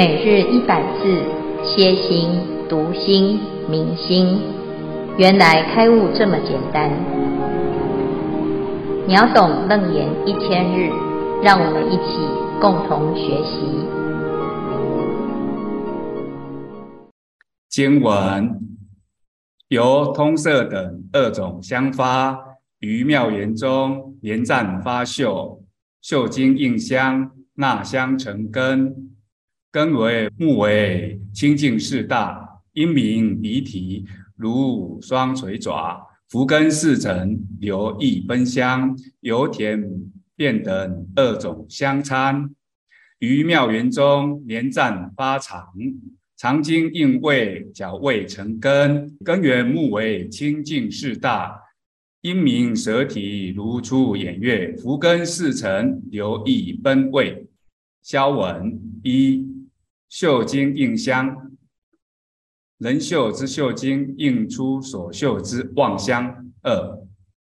每日一百字，歇心、读心、明心，原来开悟这么简单。秒懂楞严一千日，让我们一起共同学习。经文由通色等二种香发于妙园中连赞发秀，秀经应香，纳香成根。根为木为清净四大，因名离体，如双垂爪，福根四尘，流溢奔香，由甜变等二种香参，于妙园中连赞发长，长经应位，角位成根，根源木为清净四大，因名舌体，如出眼月，福根四尘，流溢奔位。消文一。秀经应香，人嗅之秀经，应出所嗅之望香。二，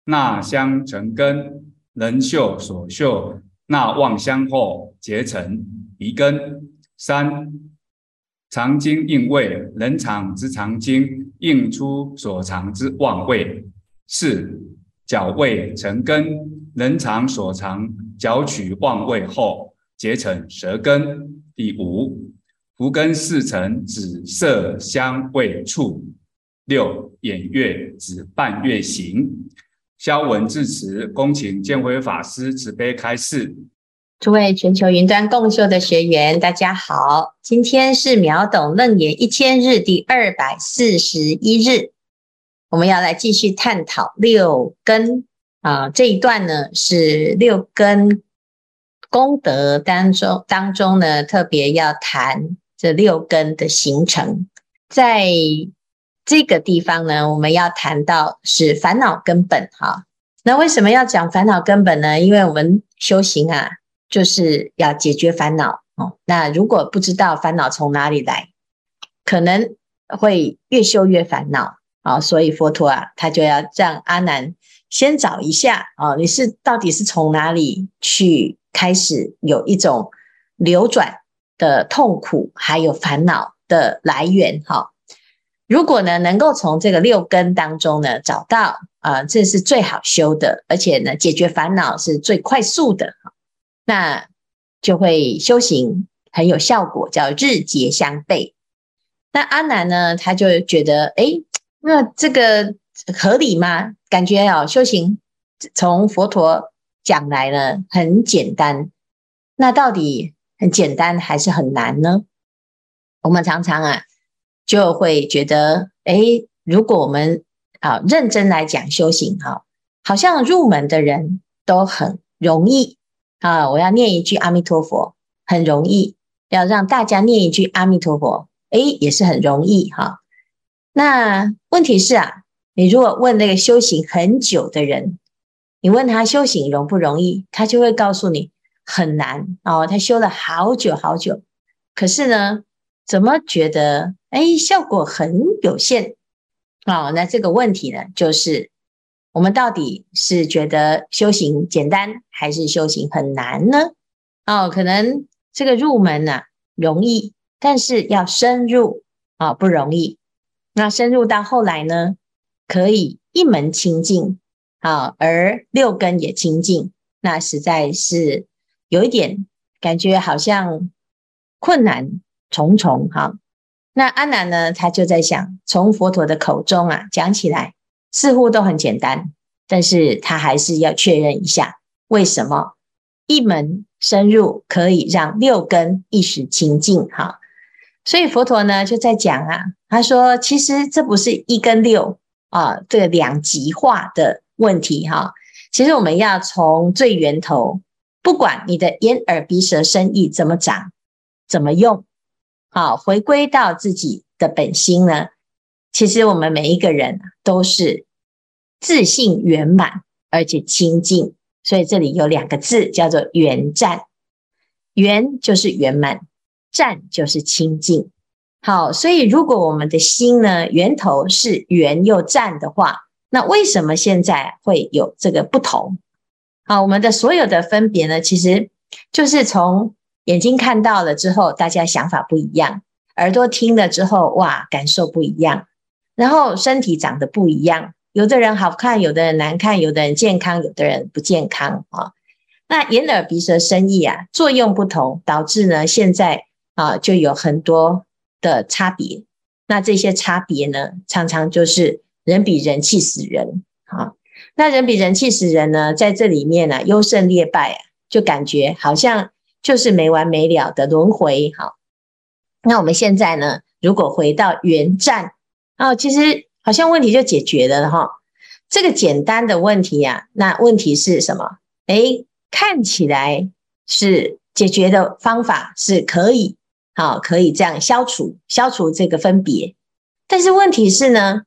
纳香成根，人嗅所嗅纳望香后结成鼻根。三，藏经应位，人藏之藏经，应出所藏之望位。四，角位成根，人藏所长角取望位后结成舌根。第五。福根四尘指色香味触。六，眼月指半月形。消文至此，恭请建辉法师慈悲开示。诸位全球云端共修的学员，大家好，今天是秒懂楞严一千日第二百四十一日，我们要来继续探讨六根啊，这一段呢是六根功德当中当中呢特别要谈。这六根的形成，在这个地方呢，我们要谈到是烦恼根本哈。那为什么要讲烦恼根本呢？因为我们修行啊，就是要解决烦恼哦。那如果不知道烦恼从哪里来，可能会越修越烦恼啊。所以佛陀啊，他就要让阿难先找一下啊，你是到底是从哪里去开始有一种流转。的痛苦还有烦恼的来源哈，如果呢能够从这个六根当中呢找到啊，这是最好修的，而且呢解决烦恼是最快速的哈，那就会修行很有效果，叫日结相悖。那阿难呢，他就觉得诶，那这个合理吗？感觉哦，修行从佛陀讲来呢很简单，那到底？很简单还是很难呢？我们常常啊就会觉得，哎，如果我们啊认真来讲修行哈，好像入门的人都很容易啊。我要念一句阿弥陀佛，很容易；要让大家念一句阿弥陀佛，哎，也是很容易哈。那问题是啊，你如果问那个修行很久的人，你问他修行容不容易，他就会告诉你。很难哦，他修了好久好久，可是呢，怎么觉得哎，效果很有限哦？那这个问题呢，就是我们到底是觉得修行简单，还是修行很难呢？哦，可能这个入门呢，容易，但是要深入啊，不容易。那深入到后来呢，可以一门清净啊，而六根也清净，那实在是。有一点感觉好像困难重重哈，那阿难呢，他就在想，从佛陀的口中啊讲起来，似乎都很简单，但是他还是要确认一下，为什么一门深入可以让六根一时清净哈？所以佛陀呢就在讲啊，他说其实这不是一跟六啊这两极化的问题哈，其实我们要从最源头。不管你的眼耳鼻舌身意怎么长，怎么用，好，回归到自己的本心呢？其实我们每一个人都是自信圆满而且清净，所以这里有两个字叫做圆湛。圆就是圆满，湛就是清净。好，所以如果我们的心呢，源头是圆又湛的话，那为什么现在会有这个不同？啊，我们的所有的分别呢，其实就是从眼睛看到了之后，大家想法不一样；耳朵听了之后，哇，感受不一样。然后身体长得不一样，有的人好看，有的人难看，有的人健康，有的人不健康啊。那眼耳鼻舌身意啊，作用不同，导致呢现在啊就有很多的差别。那这些差别呢，常常就是人比人气死人啊。那人比人气死人呢，在这里面呢，优胜劣败啊，就感觉好像就是没完没了的轮回。好，那我们现在呢，如果回到原站。哦，其实好像问题就解决了哈。这个简单的问题呀，那问题是什么？诶，看起来是解决的方法是可以，好，可以这样消除消除这个分别。但是问题是呢，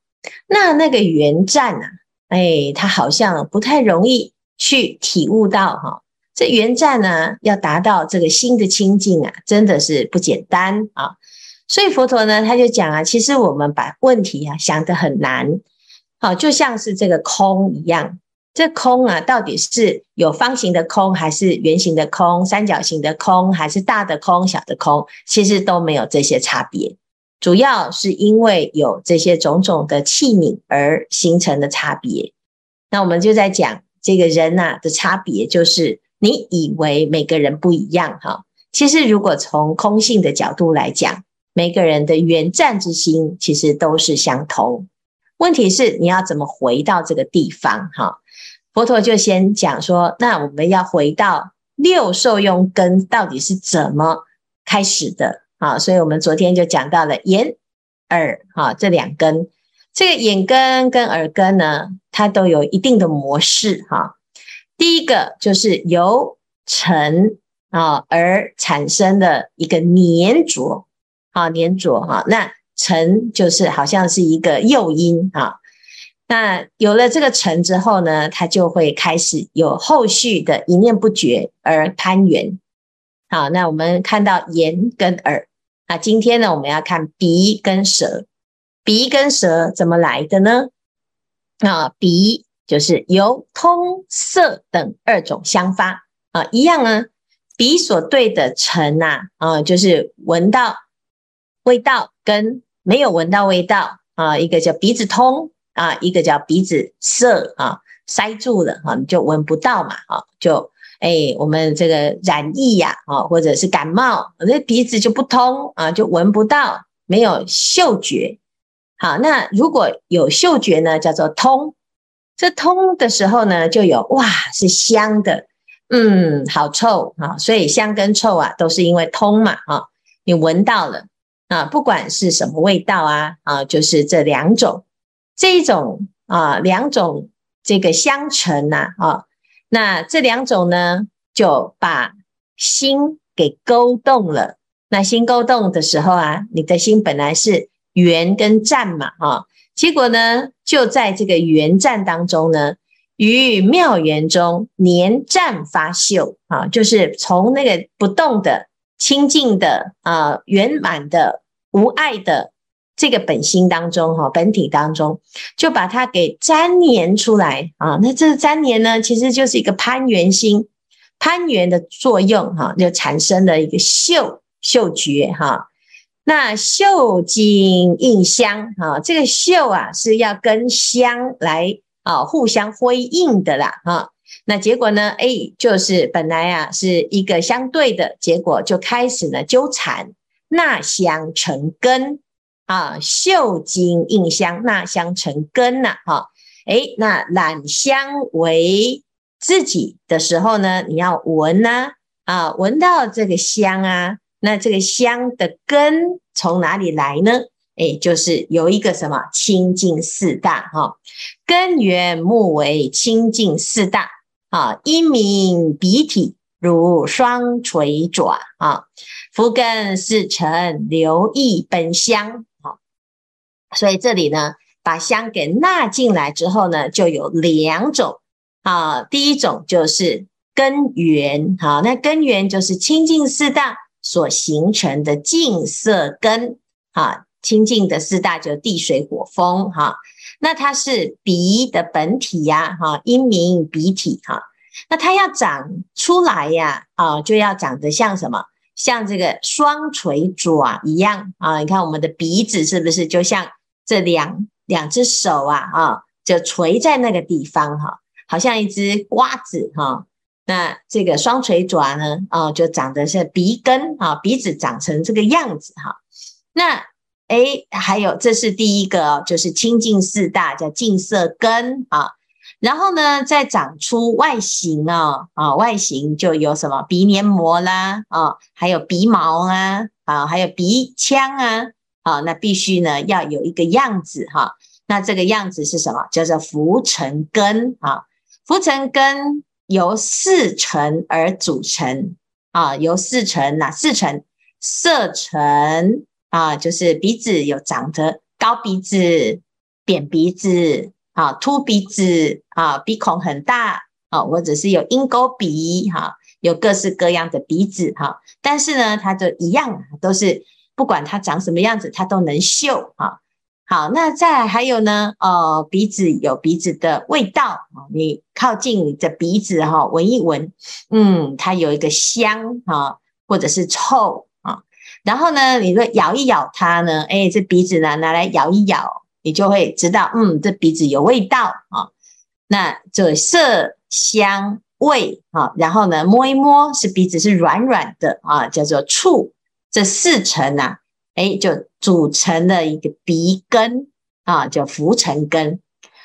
那那个原站啊，诶，他好像不太容易去体悟到哈。这原战呢，要达到这个心的清净啊，真的是不简单啊。所以佛陀呢，他就讲啊，其实我们把问题啊想得很难，好，就像是这个空一样，这空啊到底是有方形的空，还是圆形的空，三角形的空，还是大的空、小的空，其实都没有这些差别，主要是因为有这些种种的器皿而形成的差别。那我们就在讲这个人呐的差别，就是你以为每个人不一样哈，其实如果从空性的角度来讲。每个人的原战之心其实都是相同，问题是你要怎么回到这个地方？哈，佛陀就先讲说，那我们要回到六受用根到底是怎么开始的？啊，所以我们昨天就讲到了眼、耳，哈，这两根，这个眼根跟耳根呢，它都有一定的模式，哈。第一个就是由尘啊而产生的一个粘着。啊，黏着哈，那尘就是好像是一个诱因啊。那有了这个尘之后呢，它就会开始有后续的一念不绝而攀缘。好，那我们看到眼跟耳，那今天呢，我们要看鼻跟舌。鼻跟舌怎么来的呢？啊，鼻就是由通色等二种相发啊，一样呢。鼻所对的尘呐，啊，就是闻到。味道跟没有闻到味道啊，一个叫鼻子通啊，一个叫鼻子涩啊，塞住了啊，你就闻不到嘛啊，就哎，我们这个染疫呀啊，或者是感冒，那鼻子就不通啊，就闻不到，没有嗅觉。好，那如果有嗅觉呢，叫做通。这通的时候呢，就有哇，是香的，嗯，好臭啊，所以香跟臭啊，都是因为通嘛啊，你闻到了。啊，不管是什么味道啊，啊，就是这两种，这一种啊，两种这个相乘呐，啊，那这两种呢，就把心给勾动了。那心勾动的时候啊，你的心本来是圆跟战嘛，啊，结果呢，就在这个缘战当中呢，于妙缘中黏战发秀啊，就是从那个不动的。清净的啊，圆满的无碍的这个本心当中哈，本体当中，就把它给粘黏出来啊。那这粘黏呢，其实就是一个攀缘心，攀缘的作用哈，就产生了一个嗅嗅觉哈。那嗅精应香哈，这个嗅啊是要跟香来啊互相辉映的啦哈。那结果呢？哎，就是本来啊是一个相对的结果，就开始呢纠缠，纳香成根啊，嗅精印香，纳香成根呐，哈，哎，那揽香为自己的时候呢，你要闻呐，啊，闻到这个香啊，那这个香的根从哪里来呢？哎，就是有一个什么清净四大哈，根源目为清净四大。啊，因明鼻体如双垂爪啊，福根四尘留意本香，所以这里呢，把香给纳进来之后呢，就有两种啊，第一种就是根源，好，那根源就是清净四大所形成的净色根啊，清净的四大就地水火风哈。那它是鼻的本体呀，哈，因明鼻体哈，那它要长出来呀，啊，就要长得像什么？像这个双垂爪一样啊。你看我们的鼻子是不是就像这两两只手啊啊，就垂在那个地方哈、好像一只瓜子哈、那这个双垂爪呢，哦，就长得是鼻根啊，鼻子长成这个样子哈、那诶，还有这是第一个，就是清净四大叫净色根啊。然后呢，再长出外形啊，啊，外形就有什么鼻黏膜啦，啊，还有鼻毛啊，啊，还有鼻腔啊，啊，那必须呢要有一个样子哈、那这个样子是什么？叫做浮尘根啊。浮尘根由四尘而组成啊，由四尘哪四尘？色尘啊，就是鼻子有长着高鼻子、扁鼻子。啊，凸鼻子啊，鼻孔很大啊，或者是有鹰钩鼻哈、有各式各样的鼻子哈、但是呢，它就一样，都是不管它长什么样子，它都能嗅、啊。好，那再还有呢，哦，鼻子有鼻子的味道啊，你靠近你的鼻子哈，闻一闻，嗯，它有一个香啊，或者是臭啊。然后呢，你说咬一咬它呢，哎，这鼻子呢拿来咬一咬。你就会知道，嗯，这鼻子有味道啊。那这色香味啊，然后呢，摸一摸是鼻子是软软的啊，叫做触。这四层啊，哎，就组成了一个鼻根啊，叫浮尘根。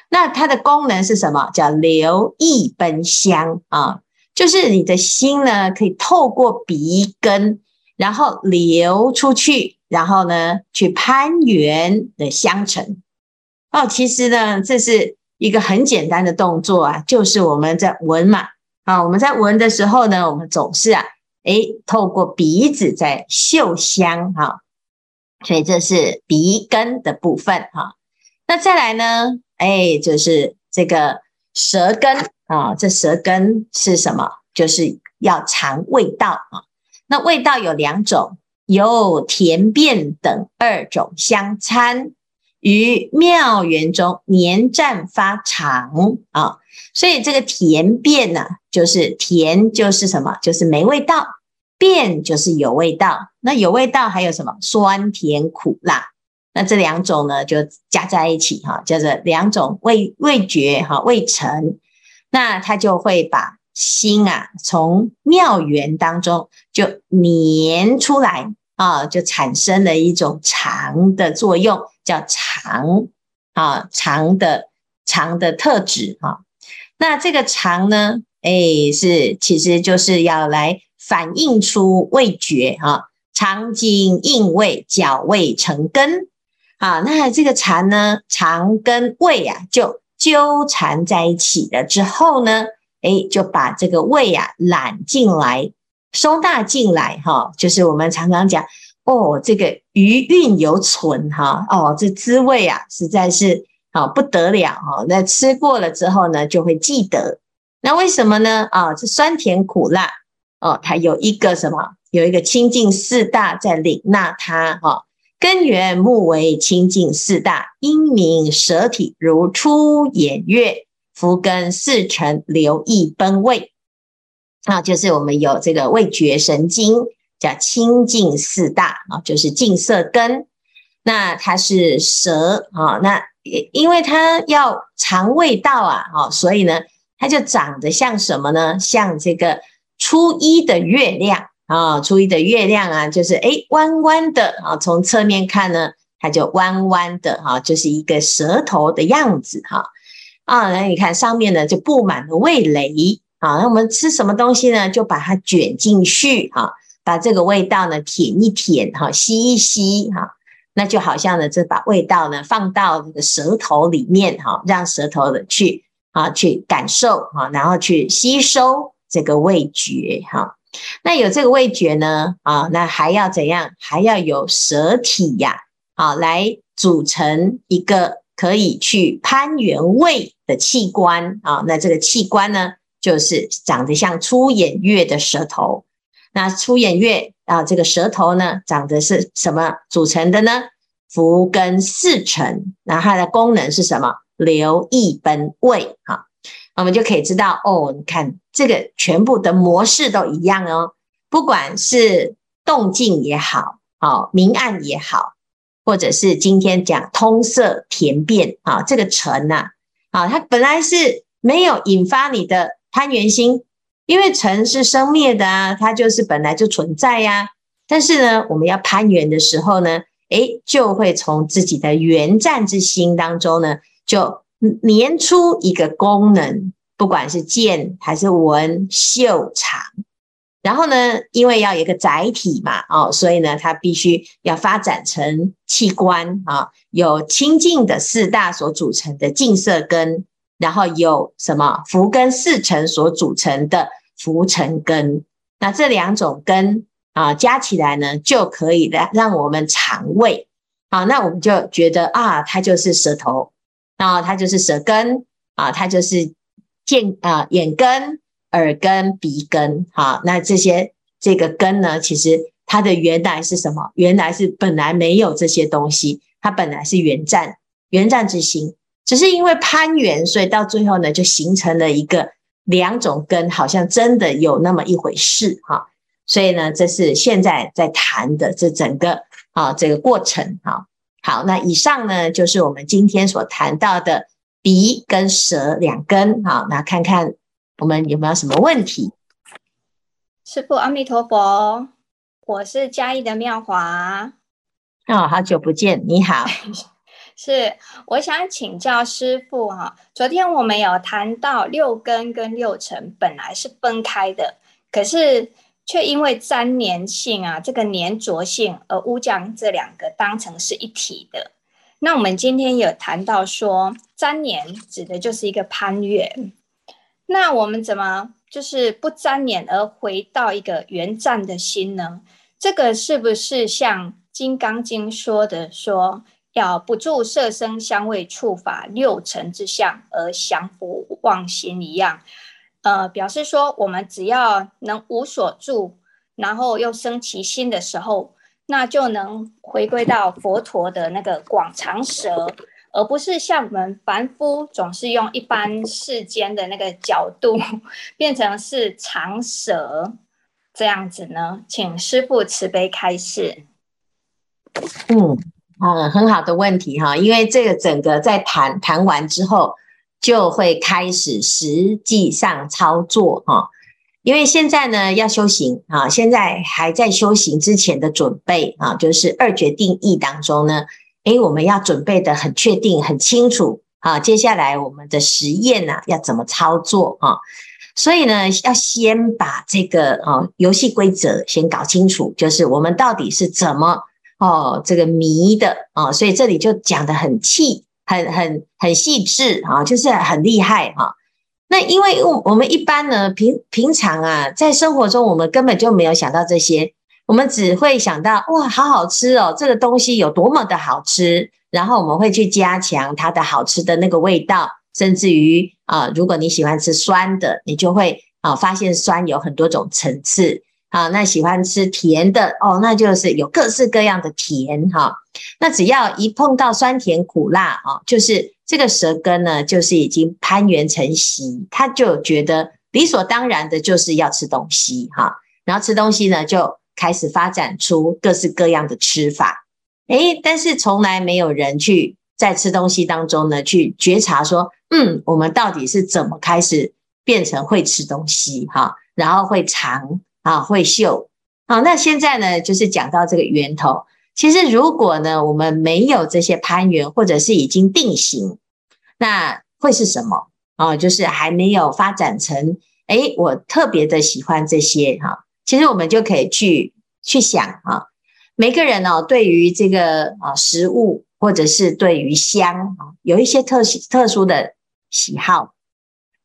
那它的功能是什么？叫流意奔香啊，就是你的心呢，可以透过鼻根，然后流出去，然后呢，去攀援的香尘。哦，其实呢，这是一个很简单的动作啊，就是我们在闻嘛，啊，我们在闻的时候呢，我们总是啊，诶，透过鼻子在嗅香哈，所以这是鼻根的部分哈。那再来呢，诶，就是这个舌根啊，这舌根是什么？就是要尝味道啊。那味道有两种，有甜变等二种相参。于妙缘中黏暂发长啊，所以这个甜变呢，就是甜就是什么？就是没味道，变就是有味道。那有味道还有什么？酸甜苦辣。那这两种呢，就加在一起哈，叫做两种味味觉哈，味尘。那它就会把心啊，从妙缘当中就粘出来啊，就产生了一种肠的作用。叫肠啊，常的常的特质哈、啊。那这个常呢，哎，是其实就是要来反映出味觉哈。肠经应味，脚味成根啊。那这个肠呢，肠跟胃啊，就纠缠在一起了之后呢，哎，就把这个胃啊揽进来，收纳进来哈、就是我们常常讲。哦，这个余韵犹存哈，哦，这滋味啊，实在是好不得了哈。那吃过了之后呢，就会记得。那为什么呢？啊，这酸甜苦辣哦，它有一个什么？有一个清净四大在领纳它哈。根源目为清净四大，因名舌体如出眼月，福根四尘流意奔味。啊，就是我们有这个味觉神经。叫清净四大啊，就是净色根。那它是舌啊，那因为它要尝味道啊，哦，所以呢，它就长得像什么呢？像这个初一的月亮啊，初一的月亮啊，就是诶弯弯的啊，从侧面看呢，它就弯弯的哈，就是一个舌头的样子哈。啊，那你看上面呢，就布满了味蕾啊。那我们吃什么东西呢？就把它卷进去哈。把这个味道呢舔一舔哈，吸一吸哈，那就好像呢，这把味道呢放到这个舌头里面哈，让舌头的去啊去感受啊，然后去吸收这个味觉哈。那有这个味觉呢啊，那还要怎样？还要有舌体呀啊，来组成一个可以去攀援味的器官啊。那这个器官呢，就是长得像粗眼月的舌头。那粗眼月啊，这个舌头呢，长的是什么组成的呢？浮根四成，那它的功能是什么？留意奔味啊，我们就可以知道哦。你看这个全部的模式都一样哦，不管是动静也好，啊，明暗也好，或者是今天讲通色甜变啊，这个尘呐，啊，它本来是没有引发你的攀缘心，因为尘是生灭的啊，它就是本来就存在呀、啊。但是呢，我们要攀缘的时候呢，诶，就会从自己的缘湛之心当中呢，就黏出一个功能，不管是见还是闻、嗅、尝。然后呢，因为要有一个载体嘛，哦，所以呢，它必须要发展成器官啊，有清净的四大所组成的净色根，然后有什么福根四尘所组成的福尘根，那这两种根啊，加起来呢，就可以让让我们尝味，好，那我们就觉得啊，它就是舌头，啊，它就是舌根，啊，它就是见啊眼根。耳根、鼻根，好，那这些这个根呢，其实它的原来是什么？原来是本来没有这些东西，它本来是缘湛，缘湛之心，只是因为攀缘，所以到最后呢，就形成了一个两种根，好像真的有那么一回事，哈。所以呢，这是现在在谈的这整个啊这个过程，哈。好，那以上呢，就是我们今天所谈到的鼻跟舌两根，好，那看看。我们有没有什么问题？师父，阿弥陀佛，我是嘉义的妙华。哦，好久不见，你好。是，我想请教师父哈，昨天我们有谈到六根跟六尘本来是分开的，可是却因为粘黏性啊，这个黏着性而误将这两个当成是一体的。那我们今天有谈到说，粘黏指的就是一个攀缘。那我们怎么就是不粘黏而回到一个原站的心呢？这个是不是像《金刚经》说的说，要不住色声香味触法六尘之相而降伏妄心一样？呃，表示说我们只要能无所住，然后又生其心的时候，那就能回归到佛陀的那个广长舌。而不是像我们凡夫总是用一般世间的那个角度，变成是长舌这样子呢？请师父慈悲开示。嗯嗯，很好的问题哈，因为这个整个在谈谈完之后，就会开始实际上操作哈。因为现在呢要修行啊，现在还在修行之前的准备啊，就是二决定义当中呢。诶，我们要准备得很确定、很清楚啊！接下来我们的实验呢，要怎么操作啊？所以呢，要先把这个啊游戏规则先搞清楚，就是我们到底是怎么哦这个迷的啊？所以这里就讲得很细、很很很细致啊，就是很厉害哈。那因为我们一般呢，平平常啊，在生活中我们根本就没有想到这些。我们只会想到哇，好好吃哦，这个东西有多么的好吃，然后我们会去加强它的好吃的那个味道，甚至于啊，如果你喜欢吃酸的，你就会啊发现酸有很多种层次啊。那喜欢吃甜的哦，那就是有各式各样的甜哈。那只要一碰到酸甜苦辣啊，就是这个舌根呢，就是已经攀援成习，他就觉得理所当然的就是要吃东西哈，然后吃东西呢就。开始发展出各式各样的吃法，诶，但是从来没有人去在吃东西当中呢，去觉察说，嗯，我们到底是怎么开始变成会吃东西哈，然后会尝啊，会嗅，好，那现在呢，就是讲到这个源头。其实如果呢，我们没有这些攀缘，或者是已经定型，那会是什么？啊，就是还没有发展成，诶，我特别的喜欢这些哈。其实我们就可以去去想啊，每个人哦，对于这个啊食物或者是对于香啊，有一些特特殊的喜好。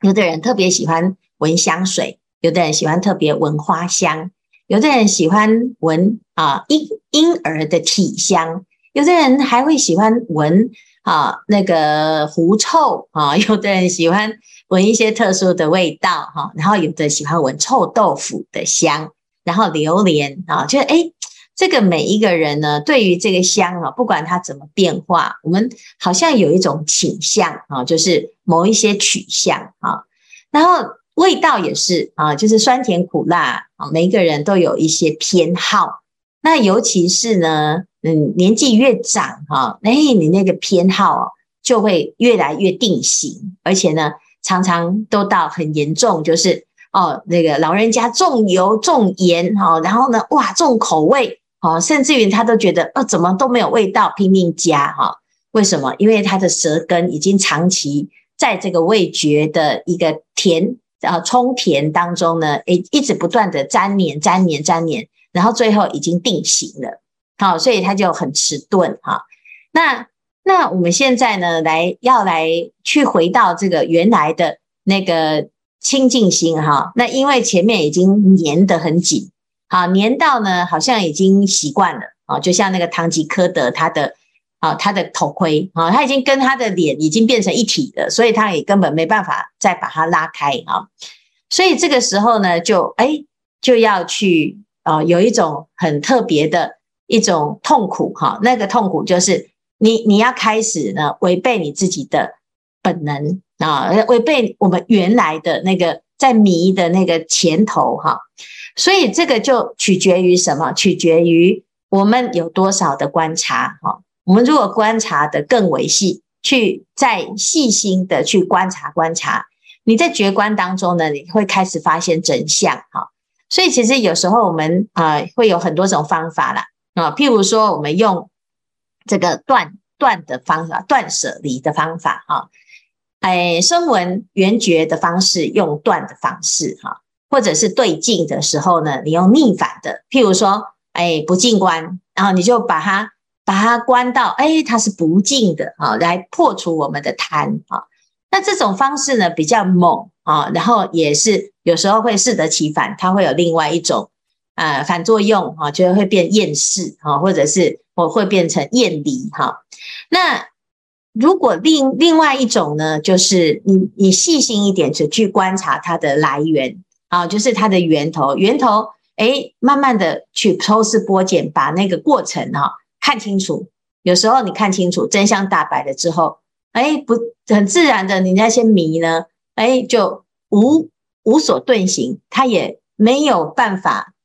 有的人特别喜欢闻香水，有的人喜欢特别闻花香，有的人喜欢闻啊婴婴儿的体香，有的人还会喜欢闻啊那个狐臭啊，有的人喜欢闻一些特殊的味道哈，然后有的喜欢闻臭豆腐的香。然后榴莲啊，就诶，这个每一个人呢，对于这个香啊，不管它怎么变化，我们好像有一种倾向啊，就是某一些取向啊。然后味道也是啊，就是酸甜苦辣啊，每一个人都有一些偏好那尤其是呢，嗯，年纪越长哈，哎，你那个偏好就会越来越定型，而且呢，常常都到很严重，就是哦，那个老人家重油重盐哈，然后呢，哇，重口味哦，甚至于他都觉得哦，怎么都没有味道，拼命加哈。为什么？因为他的舌根已经长期在这个味觉的一个甜然后充填当中呢，诶，一直不断的粘黏、粘黏、粘黏，然后最后已经定型了。好，所以它就很迟钝哈。那那我们现在呢，来要来去回到这个原来的那个清净心哈。那因为前面已经粘得很紧，好粘到呢，好像已经习惯了啊，就像那个唐吉诃德他的。啊，他的头盔啊，他已经跟他的脸已经变成一体了，所以他也根本没办法再把它拉开啊。所以这个时候呢，就哎就要去啊，有一种很特别的一种痛苦哈。那个痛苦就是你你要开始呢违背你自己的本能啊，违背我们原来的那个在迷的那个前头哈。所以这个就取决于什么？取决于我们有多少的观察哈。我们如果观察得更为细，去再细心的去观察观察，你在觉观当中呢，你会开始发现真相哈。所以其实有时候我们啊、呃、会有很多种方法啦啊，譬如说我们用这个断断的方法，断舍离的方法哈，哎，声闻缘觉的方式用断的方式哈，或者是对境的时候呢，你用逆反的，譬如说哎不净观，然后你就把它。把它关到，哎，它是不净的啊，来破除我们的贪啊。那这种方式呢，比较猛啊，然后也是有时候会适得其反，它会有另外一种呃反作用啊，就会变厌世啊，或者是我会变成厌离哈。那如果另另外一种呢，就是你你细心一点，就去观察它的来源啊，就是它的源头，源头哎，慢慢的去抽丝剥茧，把那个过程哈。看清楚，有时候你看清楚真相大白了之后，哎，不很自然的，你那些迷呢，哎，就无无所遁形，他也没有办法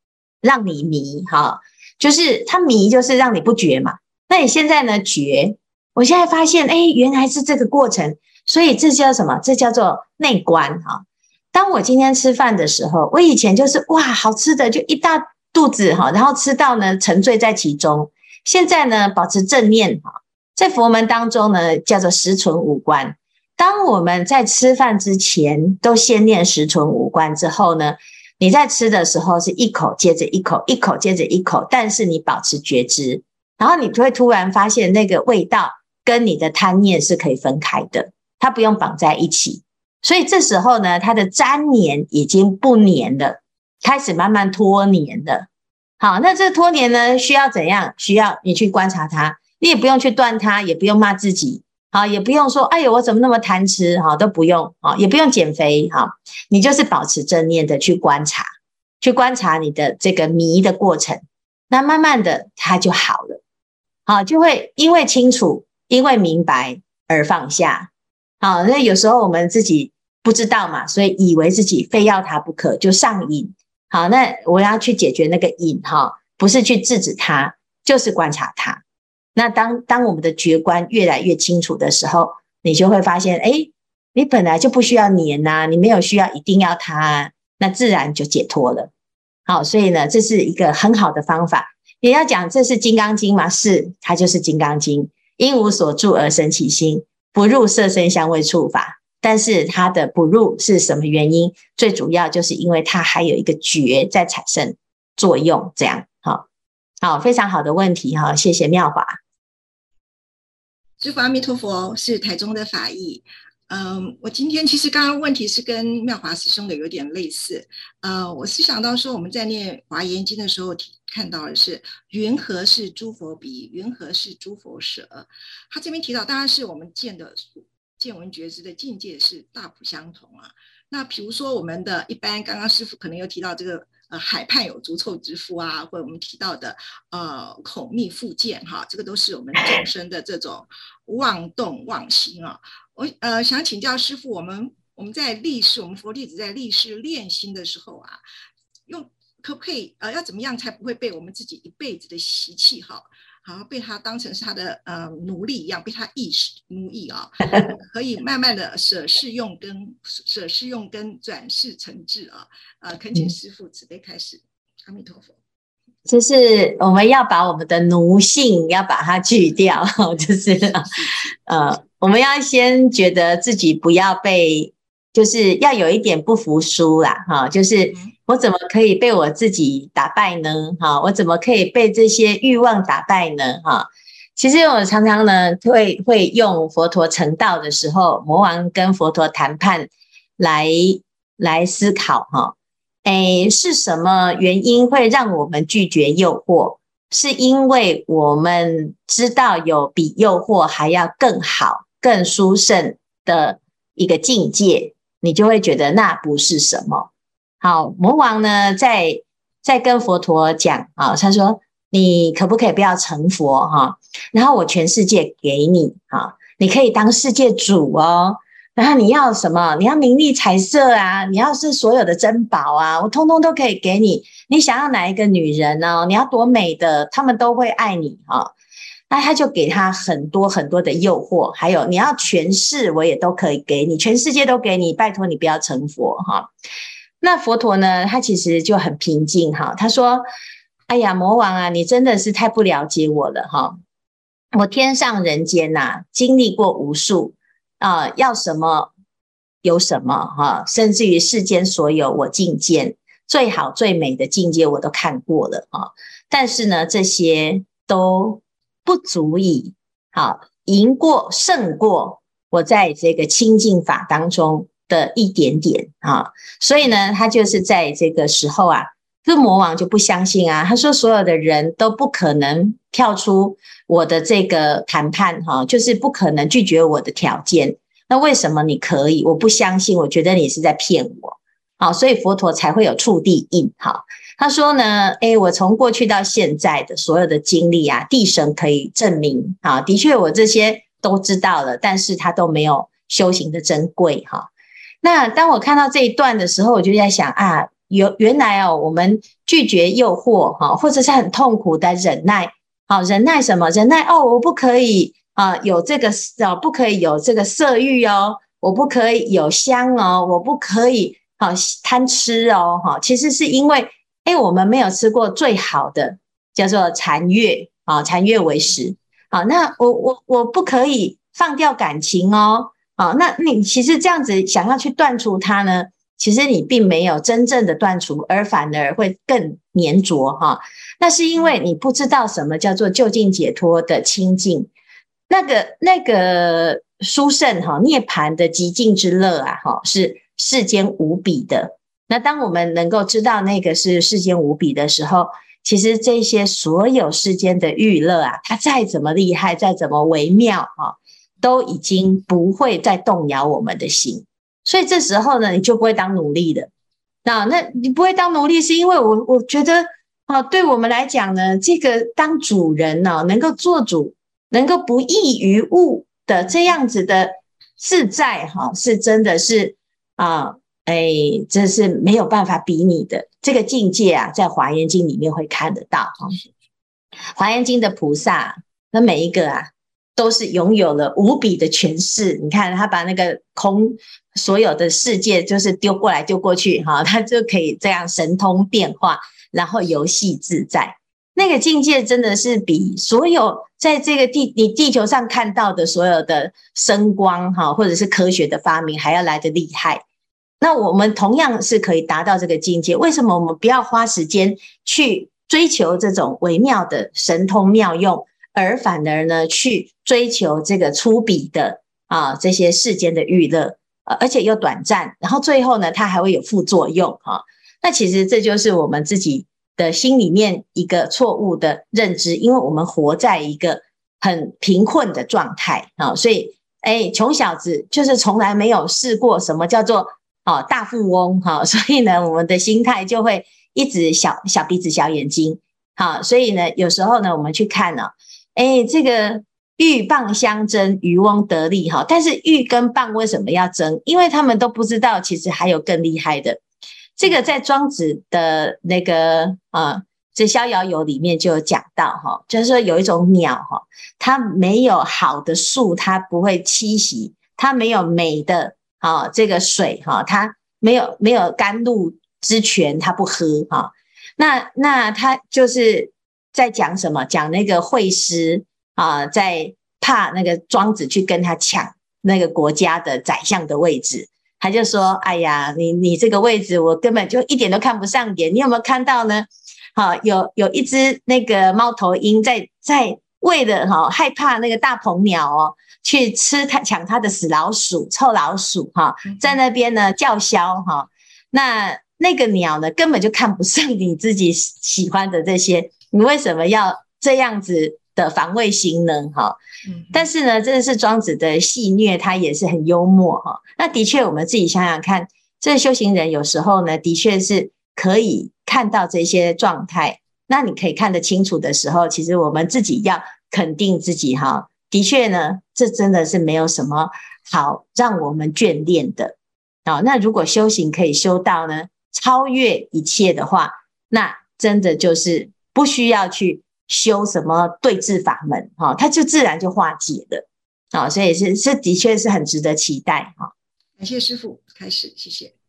让你迷哈，就是他迷就是让你不觉嘛。那你现在呢觉？我现在发现，哎，原来是这个过程，所以这叫什么？这叫做内观哈。当我今天吃饭的时候，我以前就是哇，好吃的就一大肚子哈，然后吃到呢沉醉在其中。现在呢，保持正念哈，在佛门当中呢，叫做十存五观。当我们在吃饭之前都先念十存五观之后呢，你在吃的时候是一口接着一口，一口接着一口，但是你保持觉知，然后你会突然发现那个味道跟你的贪念是可以分开的，它不用绑在一起。所以这时候呢，它的粘黏已经不黏了，开始慢慢脱黏了。好，那这个脱黏呢，需要怎样？需要你去观察它，你也不用去断它，也不用骂自己，好，也不用说，哎呦，我怎么那么贪吃，哈，都不用，啊，也不用减肥，哈，你就是保持正念的去观察，去观察你的这个迷的过程，那慢慢的它就好了，好，就会因为清楚，因为明白而放下，好，那有时候我们自己不知道嘛，所以以为自己非要它不可，就上瘾。好，那我要去解决那个瘾哈，不是去制止它，就是观察它。那当当我们的觉观越来越清楚的时候，你就会发现，哎，你本来就不需要黏呐，你没有需要一定要它，啊那自然就解脱了。好，所以呢，这是一个很好的方法。你要讲这是《金刚经》吗？是，它就是《金刚经》，应无所住而生其心，不入色声香味触法。但是它的不入是什么原因？最主要就是因为它还有一个觉在产生作用，这样好，好，非常好的问题哈，谢谢妙华。师父阿弥陀佛，是台中的法义。嗯，我今天其实刚刚问题是跟妙华师兄的有点类似。呃，我是想到说我们在念华严经的时候看到的是云何是诸佛鼻，云何是诸佛舍。他这边提到当然是我们见的。见闻觉知的境界是大不相同啊。那比如说，我们的一般，刚刚师父可能有提到这个呃，海畔有足臭之夫啊，或者我们提到的呃，口蜜腹剑哈，这个都是我们众生的这种妄动妄心啊。我呃想请教师父，我们我们在立誓，我们佛弟子在立誓练心的时候啊，用可不可以呃，要怎么样才不会被我们自己一辈子的习气哈，好像被他当成是他的呃奴隶一样，被他意识奴役啊，可以慢慢的舍事用根，舍事用根，转世成智啊，呃，恳请师父慈悲开始，阿弥陀佛。就是我们要把我们的奴性要把它去掉，就是呃，我们要先觉得自己不要被，就是要有一点不服输啦，哈，就是。我怎么可以被我自己打败呢？哈，我怎么可以被这些欲望打败呢？哈，其实我常常呢会会用佛陀成道的时候，魔王跟佛陀谈判来来思考哈，哎，是什么原因会让我们拒绝诱惑？是因为我们知道有比诱惑还要更好、更殊胜的一个境界，你就会觉得那不是什么。好，魔王呢，在在跟佛陀讲啊，他说：“你可不可以不要成佛哈？然后我全世界给你啊，你可以当世界主哦。然后你要什么？你要名利财色啊？你要是所有的珍宝啊，我通通都可以给你。你想要哪一个女人呢？你要多美的，他们都会爱你哈。那他就给他很多很多的诱惑，还有你要权势，我也都可以给你，全世界都给你。拜托你不要成佛哈。”那佛陀呢？他其实就很平静哈。他说：“哎呀，魔王啊，你真的是太不了解我了哈！我天上人间呐，经历过无数啊，要什么有什么哈，甚至于世间所有我境界最好最美的境界我都看过了啊。但是呢，这些都不足以好赢过胜过我在这个清净法当中。”的一点点啊，所以呢，他就是在这个时候啊，这魔王就不相信啊。他说，所有的人都不可能跳出我的这个谈判哈，就是不可能拒绝我的条件。那为什么你可以？我不相信，我觉得你是在骗我。好，所以佛陀才会有触地印哈。他说呢，诶，我从过去到现在的所有的经历啊，地神可以证明啊，的确我这些都知道了，但是他都没有修行的珍贵哈。那当我看到这一段的时候，我就在想啊，有原来哦，我们拒绝诱惑哈，或者是很痛苦的忍耐，好忍耐什么？忍耐哦，我不可以啊，有这个哦，不可以有这个色欲哦，我不可以有香哦，我不可以好贪吃哦，哈，其实是因为哎，我们没有吃过最好的，叫做禅悦啊，禅悦为食，好，那我我我不可以放掉感情哦。好，那你其实这样子想要去断除它呢，其实你并没有真正的断除，而反而会更粘着哈。那是因为你不知道什么叫做就近解脱的清净，那个那个殊胜哈涅槃的极尽之乐啊哈，是世间无比的。那当我们能够知道那个是世间无比的时候，其实这些所有世间的欲乐啊，它再怎么厉害，再怎么微妙哈。都已经不会再动摇我们的心，所以这时候呢，你就不会当奴隶的。那那你不会当奴隶，是因为我我觉得啊，对我们来讲呢，这个当主人呢，能够做主，能够不异于物的这样子的自在哈，是真的是啊，哎，这是没有办法比拟的这个境界啊，在华严经里面会看得到哈。华严经的菩萨，那每一个啊。都是拥有了无比的权势。你看他把那个空所有的世界，就是丢过来丢过去，哈，他就可以这样神通变化，然后游戏自在。那个境界真的是比所有在这个地你地球上看到的所有的声光，哈，或者是科学的发明还要来得厉害。那我们同样是可以达到这个境界。为什么我们不要花时间去追求这种微妙的神通妙用？而反而呢，去追求这个粗鄙的啊，这些世间的娱乐，而且又短暂，然后最后呢，它还会有副作用哈。那其实这就是我们自己的心里面一个错误的认知，因为我们活在一个很贫困的状态啊，所以哎，穷小子就是从来没有试过什么叫做哦大富翁哈，所以呢，我们的心态就会一直小小鼻子小眼睛好，所以呢，有时候呢，我们去看呢。哎，这个鹬蚌相争，渔翁得利哈。但是鹬跟蚌为什么要争？因为他们都不知道，其实还有更厉害的。这个在庄子的那个啊，这逍遥游里面就有讲到哈，就是说有一种鸟哈，它没有好的树，它不会栖息；它没有美的啊这个水哈，它没有没有甘露之泉，它不喝哈。那那他就是在讲什么？讲那个惠施啊，在怕那个庄子去跟他抢那个国家的宰相的位置。他就说：“哎呀，你你这个位置，我根本就一点都看不上眼。你有没有看到呢？好，有有一只那个猫头鹰在在为了哈害怕那个大鹏鸟哦，去吃它抢它的死老鼠、臭老鼠哈，在那边呢叫嚣哈。那那个鸟呢，根本就看不上你自己喜欢的这些，你为什么要这样子的防卫心呢？哈。”但是呢，真的是庄子的戏谑，他也是很幽默哈。那的确，我们自己想想看，这修行人有时候呢，的确是可以看到这些状态。那你可以看得清楚的时候，其实我们自己要肯定自己哈。的确呢，这真的是没有什么好让我们眷恋的。好，那如果修行可以修到呢，超越一切的话，那真的就是不需要去。修什么对治法门，哈，它就自然就化解了，啊，所以是是的确是很值得期待，哈。感谢师父，开始，谢谢。